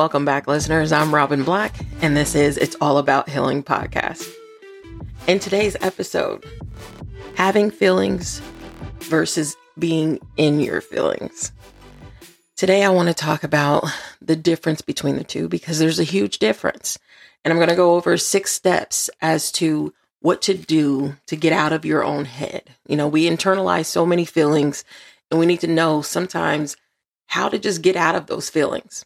Welcome back, listeners. I'm Robin Black, and this is It's All About Healing podcast. In today's episode, having feelings versus being in your feelings. Today, I want to talk about the difference between the two because there's a huge difference. And I'm going to go over six steps as to what to do to get out of your own head. You know, we internalize so many feelings, and we need to know sometimes how to just get out of those feelings.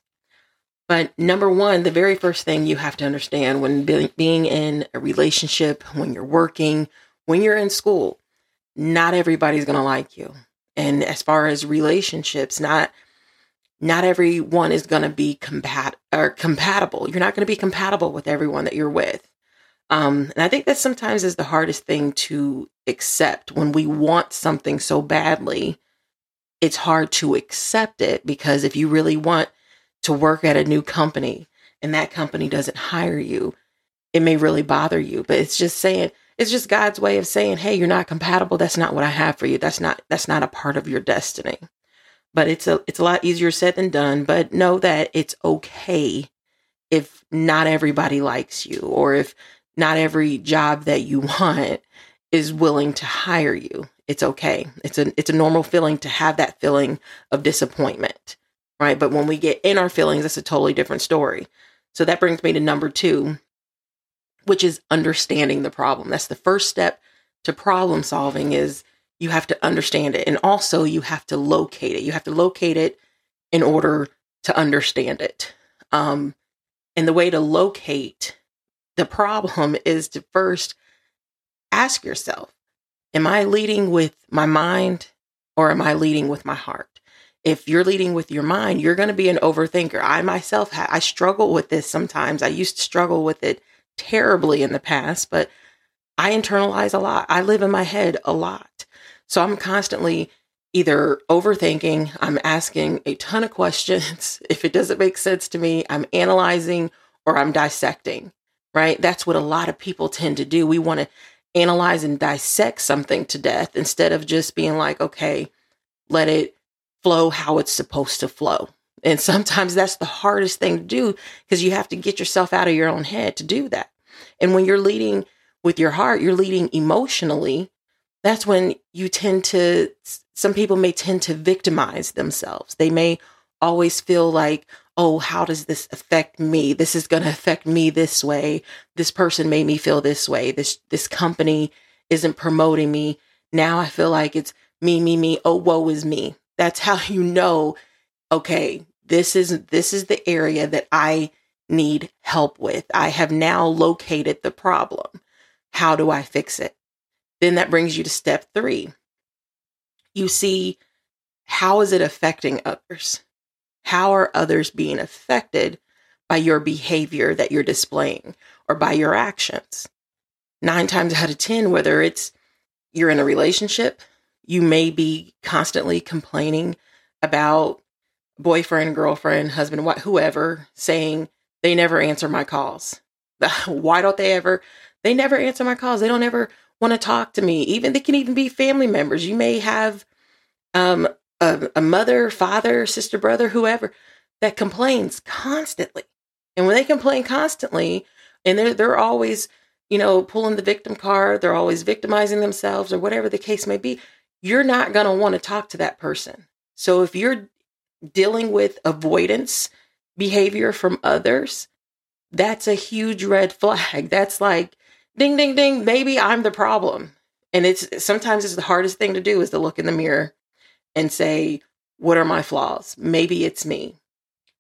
But number one, the very first thing you have to understand when be- being in a relationship, when you're working, when you're in school, not everybody's going to like you. And as far as relationships, not not everyone is going to be compat or compatible. You're not going to be compatible with everyone that you're with. Um, and I think that sometimes is the hardest thing to accept when we want something so badly. It's hard to accept it because if you really want to work at a new company and that company doesn't hire you, it may really bother you. But it's just saying, it's just God's way of saying, hey, you're not compatible. That's not what I have for you. That's not that's not a part of your destiny. But it's a it's a lot easier said than done. But know that it's okay if not everybody likes you or if not every job that you want is willing to hire you. It's okay. It's a it's a normal feeling to have that feeling of disappointment right? But when we get in our feelings, that's a totally different story. So that brings me to number two, which is understanding the problem. That's the first step to problem solving is you have to understand it. And also you have to locate it. You have to locate it in order to understand it. Um, and the way to locate the problem is to first ask yourself, am I leading with my mind or am I leading with my heart? If you're leading with your mind, you're going to be an overthinker. I myself, ha- I struggle with this sometimes. I used to struggle with it terribly in the past, but I internalize a lot. I live in my head a lot. So I'm constantly either overthinking, I'm asking a ton of questions. If it doesn't make sense to me, I'm analyzing or I'm dissecting, right? That's what a lot of people tend to do. We want to analyze and dissect something to death instead of just being like, okay, let it flow how it's supposed to flow. And sometimes that's the hardest thing to do because you have to get yourself out of your own head to do that. And when you're leading with your heart, you're leading emotionally. That's when you tend to, some people may tend to victimize themselves. They may always feel like, oh, how does this affect me? This is going to affect me this way. This person made me feel this way. This, this company isn't promoting me. Now I feel like it's me, me, me. Oh, woe is me that's how you know okay this is this is the area that i need help with. I have now located the problem. How do i fix it? Then that brings you to step 3 you see how is it affecting others? How are others being affected by your behavior that you're displaying or by your actions? 9 times out of 10 whether it's you're in a relationship you may be constantly complaining about boyfriend, girlfriend, husband, whoever, saying they never answer my calls. Why don't they ever? They never answer my calls. They don't ever want to talk to me. Even they can even be family members. You may have um, a, a mother, father, sister, brother, whoever that complains constantly. And when they complain constantly, and they're they're always, you know, pulling the victim card, they're always victimizing themselves or whatever the case may be you're not going to want to talk to that person. So if you're dealing with avoidance behavior from others, that's a huge red flag. That's like ding ding ding, maybe I'm the problem. And it's sometimes it's the hardest thing to do is to look in the mirror and say, what are my flaws? Maybe it's me.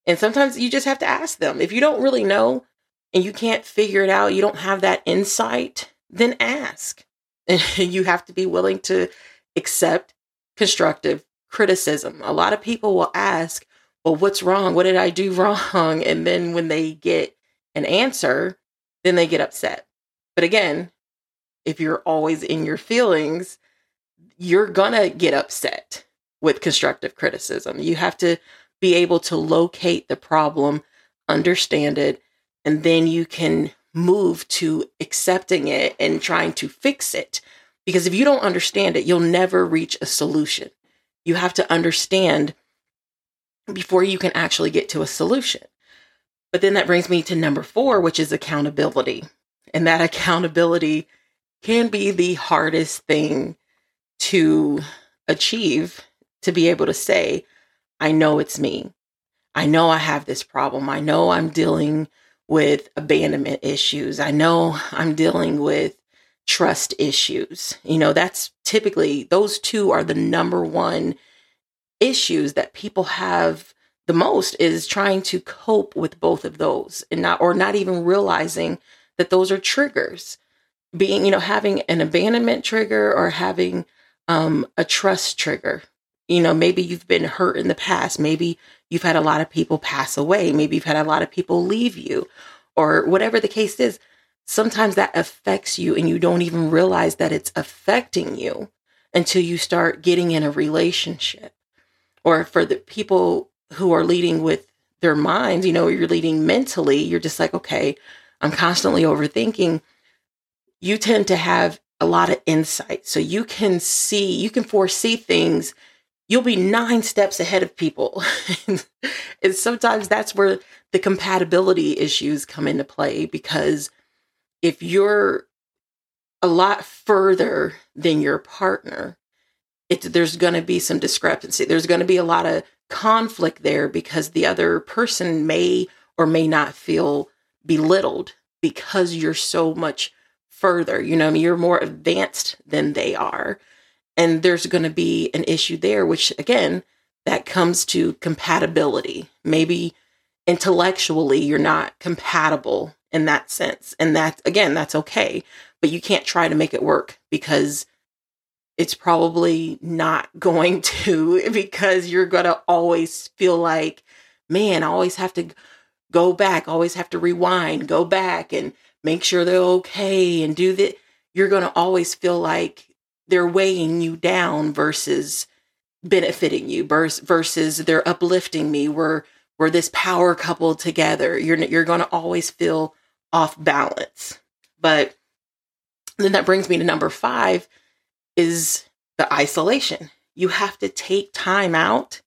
And sometimes you just have to ask them. If you don't really know and you can't figure it out, you don't have that insight, then ask. And you have to be willing to accept constructive criticism. A lot of people will ask, well, what's wrong? What did I do wrong? And then when they get an answer, then they get upset. But again, if you're always in your feelings, you're gonna get upset with constructive criticism. You have to be able to locate the problem, understand it, and then you can move to accepting it and trying to fix it because if you don't understand it, you'll never reach a solution. You have to understand before you can actually get to a solution. But then that brings me to number four, which is accountability. And that accountability can be the hardest thing to achieve to be able to say, I know it's me. I know I have this problem. I know I'm dealing with abandonment issues. I know I'm dealing with trust issues. You know, that's typically those two are the number one issues that people have the most is trying to cope with both of those and not or not even realizing that those are triggers. Being you know having an abandonment trigger or having um, a trust trigger. You know maybe you've been hurt in the past. Maybe you've had a lot of people pass away. Maybe you've had a lot of people leave you or whatever the case is sometimes that affects you and you don't even realize that it's affecting you until you start getting in a relationship or for the people who are leading with their minds, you know, you're leading mentally, you're just like, okay, I'm constantly overthinking. You tend to have a lot of insight. So you can see, you can foresee things. You'll be nine steps ahead of people. and sometimes that's where the compatibility issues come into play because if you're a lot further than your partner, there's going to be some discrepancy. There's going to be a lot of conflict there because the other person may or may not feel belittled because you're so much further. You know, I mean, you're more advanced than they are. And there's going to be an issue there, which again, that comes to compatibility. Maybe intellectually you're not compatible in that sense. And that, again, that's okay. But you can't try to make it work because it's probably not going to because you're going to always feel like, man, I always have to go back, always have to rewind, go back and make sure they're okay and do that. You're going to always feel like they're weighing you down versus benefiting you versus they're uplifting me. We're, we're this power couple together. You're, you're going to always feel off balance. But then that brings me to number five is the isolation. You have to take time out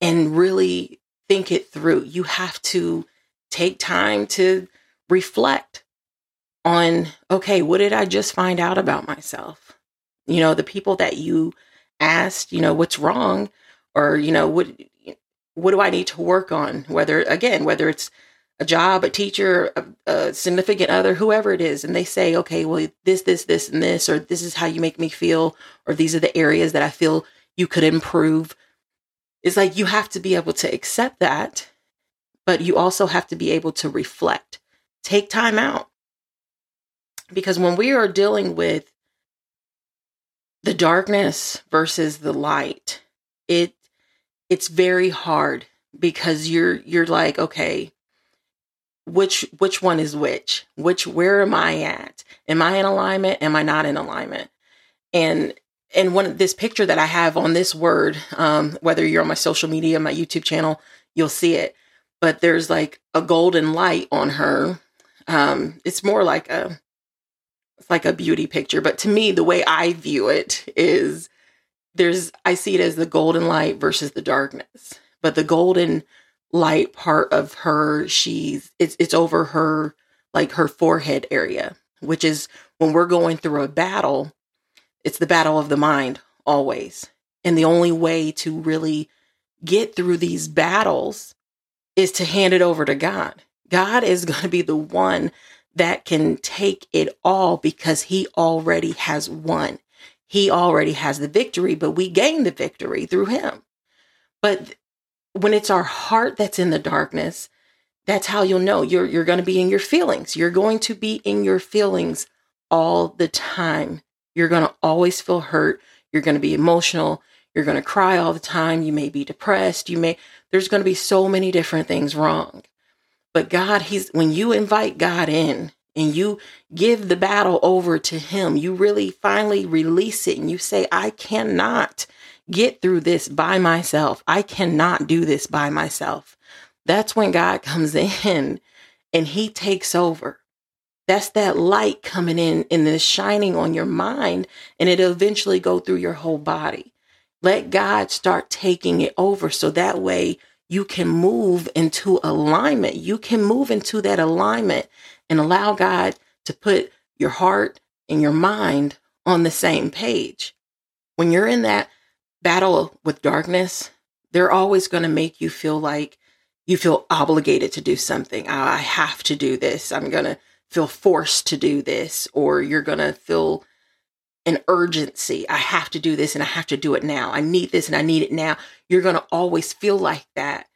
and really think it through. You have to take time to reflect on okay, what did I just find out about myself? You know, the people that you asked, you know, what's wrong or you know, what what do I need to work on? Whether again, whether it's a job, a teacher, a, a, significant other, whoever it is, and they say, okay, well, this, this, this, and this, or this is how you make me feel, or these are the areas that I feel you could improve. It's like you have to be able to accept that, but you also have to be able to reflect, take time out. Because when we are dealing with the darkness versus the light, it it's very hard because you're you're like, okay, which which one is which? Which where am i at? Am i in alignment? Am i not in alignment? And and one of this picture that i have on this word um, whether you're on my social media my youtube channel you'll see it. But there's like a golden light on her. Um, it's more like a it's like a beauty picture. But to me the way i view it is there's i see it as the golden light versus the darkness. But the golden light part of her she's it's it's over her like her forehead area which is when we're going through a battle it's the battle of the mind always. And the only way to really get through these battles is to hand it over to God. God is going to be the one that can take it all because he already has won. He already has the victory but we gain the victory through him. But when it's our heart that's in the darkness, that's how you'll know you're you're going to be in your feelings. You're going to be in your feelings all the time. You're going to always feel hurt. You're going to be emotional. You're going to cry all the time. You may be depressed. You may there's going to be so many different things wrong. But God, he's when you invite God in and you give the battle over to him, you really finally release it and you say, I cannot get through this by myself. I cannot do this by myself. That's when God comes in and he takes over. That's that light coming in and then shining on your mind and it'll eventually go through your whole body. Let God start taking it over so that way you can move into alignment. You can move into that alignment and allow God to put your heart and your mind on the same page. When you're in that battle with darkness, they're always going to make you feel like you feel obligated to do something. Ah, I have to do this. I'm going to feel forced to do this, or you're going to feel an urgency. I have to do this and I have to do it now. I need this and I need it now. You're going to always feel like that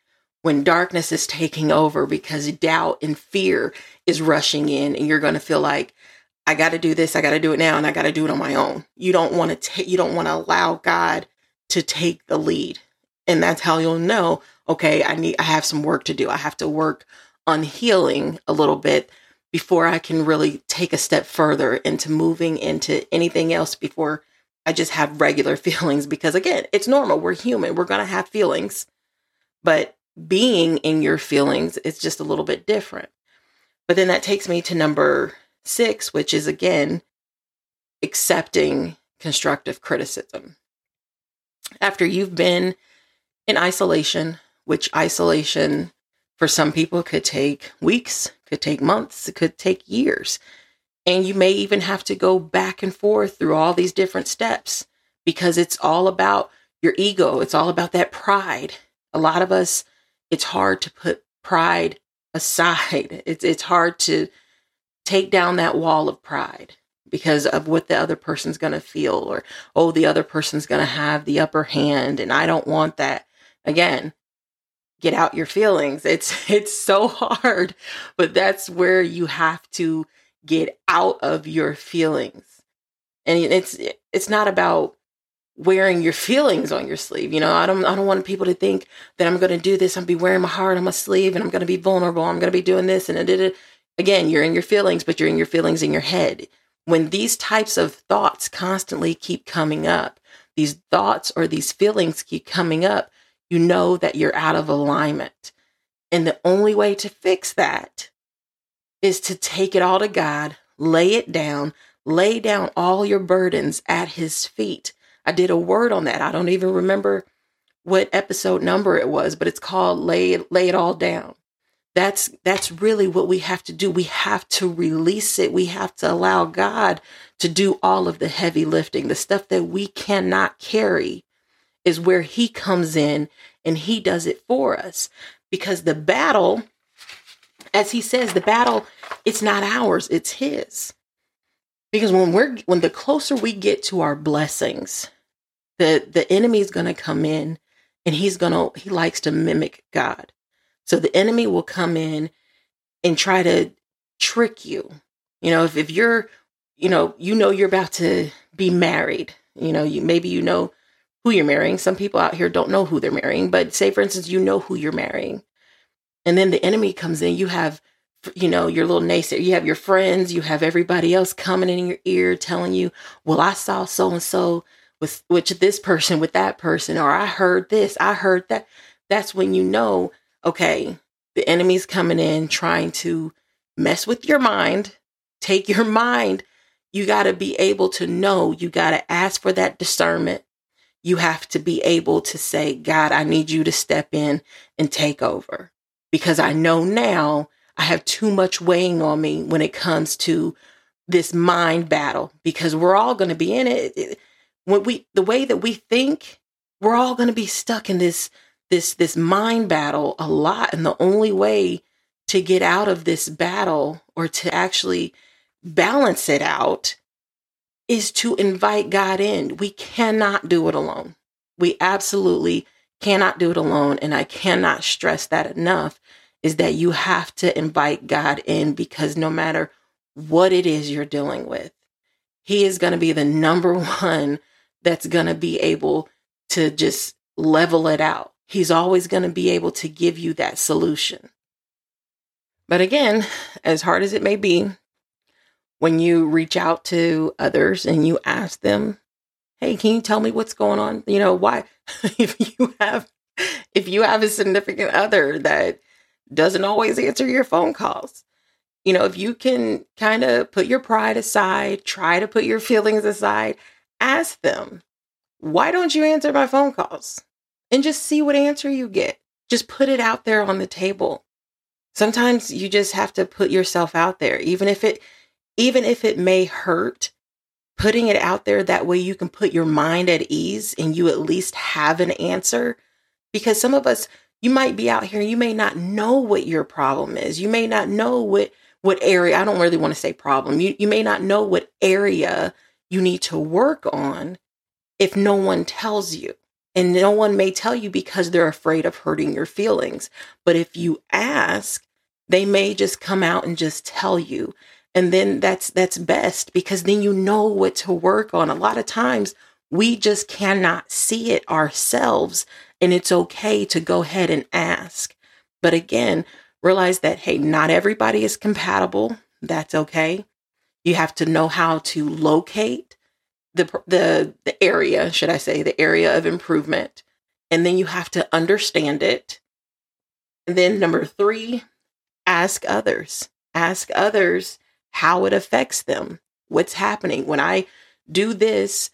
when darkness is taking over because doubt and fear is rushing in and you're going to feel like I got to do this, I got to do it now and I got to do it on my own. You don't want to take you don't want to allow God to take the lead. And that's how you'll know, okay, I need I have some work to do. I have to work on healing a little bit before I can really take a step further into moving into anything else before I just have regular feelings. Because again, it's normal. We're human. We're going to have feelings. But being in your feelings is just a little bit different. But then that takes me to number six, which is again, accepting constructive criticism. After you've been in isolation, which isolation for some people could take weeks, could take months, it could take years. And you may even have to go back and forth through all these different steps because it's all about your ego. It's all about that pride. A lot of us, it's hard to put pride aside. It's it's hard to take down that wall of pride because of what the other person's going to feel or oh the other person's going to have the upper hand and I don't want that. Again, get out your feelings. It's it's so hard, but that's where you have to get out of your feelings. And it's it's not about wearing your feelings on your sleeve. You know, I don't I don't want people to think that I'm going to do this. I'm going to be wearing my heart on my sleeve and I'm going to be vulnerable. I'm going to be doing this and it. Again, you're in your feelings, but you're in your feelings in your head. When these types of thoughts constantly keep coming up, these thoughts or these feelings keep coming up, you know that you're out of alignment. And the only way to fix that is to take it all to God, lay it down, lay down all your burdens at his feet. I did a word on that. I don't even remember what episode number it was, but it's called lay lay it all down. That's that's really what we have to do. We have to release it. We have to allow God to do all of the heavy lifting, the stuff that we cannot carry is where he comes in and he does it for us because the battle as he says the battle it's not ours it's his because when we're when the closer we get to our blessings the the enemy is going to come in and he's going to he likes to mimic god so the enemy will come in and try to trick you you know if, if you're you know you know you're about to be married you know you maybe you know who you're marrying. Some people out here don't know who they're marrying, but say, for instance, you know who you're marrying. And then the enemy comes in, you have, you know, your little naysayer, you have your friends, you have everybody else coming in your ear telling you, well, I saw so and so with which this person with that person, or I heard this, I heard that. That's when you know, okay, the enemy's coming in trying to mess with your mind, take your mind. You got to be able to know, you got to ask for that discernment you have to be able to say, God, I need you to step in and take over because I know now I have too much weighing on me when it comes to this mind battle because we're all going to be in it. When we, the way that we think, we're all going to be stuck in this, this, this mind battle a lot. And the only way to get out of this battle or to actually balance it out is to invite God in. We cannot do it alone. We absolutely cannot do it alone. And I cannot stress that enough is that you have to invite God in because no matter what it is you're dealing with, He is going to be the number one that's going to be able to just level it out. He's always going to be able to give you that solution. But again, as hard as it may be, when you reach out to others and you ask them, "Hey, can you tell me what's going on?" You know, why if you have if you have a significant other that doesn't always answer your phone calls, you know, if you can kind of put your pride aside, try to put your feelings aside, ask them, "Why don't you answer my phone calls?" And just see what answer you get. just put it out there on the table. Sometimes you just have to put yourself out there, even if it, even if it may hurt, putting it out there that way you can put your mind at ease and you at least have an answer. Because some of us, you might be out here, you may not know what your problem is. You may not know what what area, I don't really want to say problem. You you may not know what area you need to work on if no one tells you. And no one may tell you because they're afraid of hurting your feelings. But if you ask, they may just come out and just tell you. And then that's that's best because then you know what to work on. A lot of times we just cannot see it ourselves and it's okay to go ahead and ask. But again, realize that hey, not everybody is compatible. That's okay. You have to know how to locate the the the area, should I say, the area of improvement, and then you have to understand it. And then number 3, ask others. Ask others how it affects them. What's happening when I do this?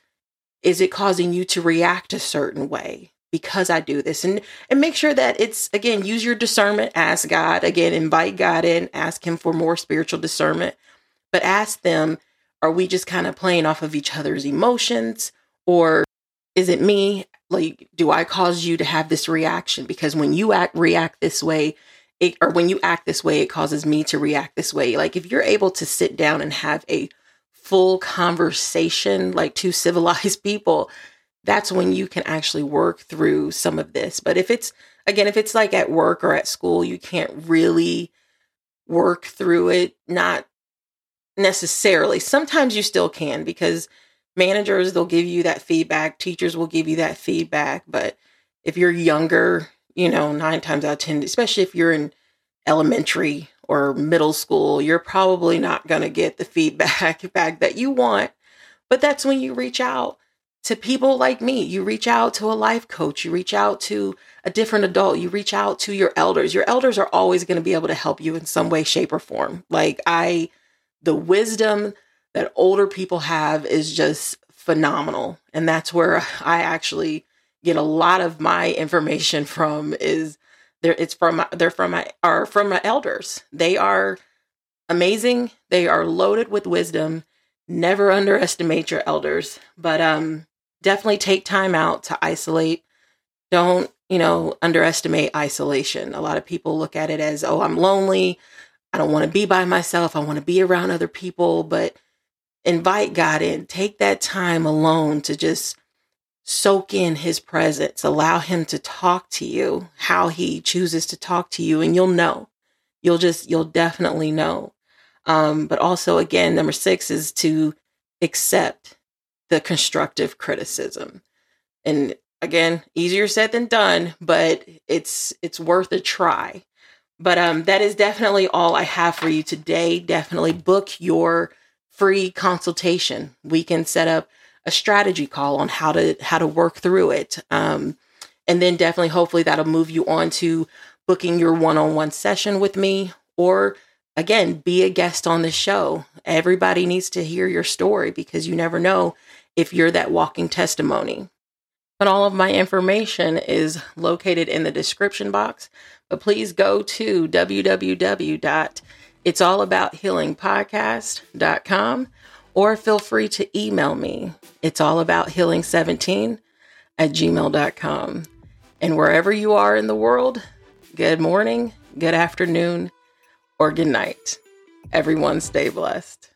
Is it causing you to react a certain way? because I do this and and make sure that it's again use your discernment ask God again invite God in ask him for more spiritual discernment but ask them are we just kind of playing off of each other's emotions? Or is it me? Like, do I cause you to have this reaction? Because when you act, react this way, it, or when you act this way, it causes me to react this way. Like, if you're able to sit down and have a full conversation, like two civilized people, that's when you can actually work through some of this. But if it's, again, if it's like at work or at school, you can't really work through it, not necessarily. Sometimes you still can because managers they'll give you that feedback, teachers will give you that feedback, but if you're younger, you know, 9 times out of 10, especially if you're in elementary or middle school, you're probably not going to get the feedback back that you want. But that's when you reach out to people like me. You reach out to a life coach, you reach out to a different adult, you reach out to your elders. Your elders are always going to be able to help you in some way, shape, or form. Like, I the wisdom that older people have is just phenomenal. And that's where I actually get a lot of my information from is there it's from they're from my are from my elders. They are amazing. They are loaded with wisdom. Never underestimate your elders, but um definitely take time out to isolate. Don't, you know, underestimate isolation. A lot of people look at it as, "Oh, I'm lonely. I don't want to be by myself. I want to be around other people, but invite God in. Take that time alone to just soak in his presence. Allow him to talk to you how he chooses to talk to you, and you'll know. You'll just, you'll definitely know. Um, but also, again, number six is to accept the constructive criticism. And again, easier said than done, but it's it's worth a try. But um, that is definitely all I have for you today. Definitely book your free consultation. We can set up a strategy call on how to how to work through it. Um, and then definitely, hopefully, that'll move you on to booking your one-on-one session with me, or again, be a guest on the show. Everybody needs to hear your story because you never know if you're that walking testimony. But all of my information is located in the description box. But please go to www.it'sallabout.healingpodcast.com or feel free to email me. It's all about healing17 at gmail.com. And wherever you are in the world, good morning, good afternoon, or good night. Everyone stay blessed.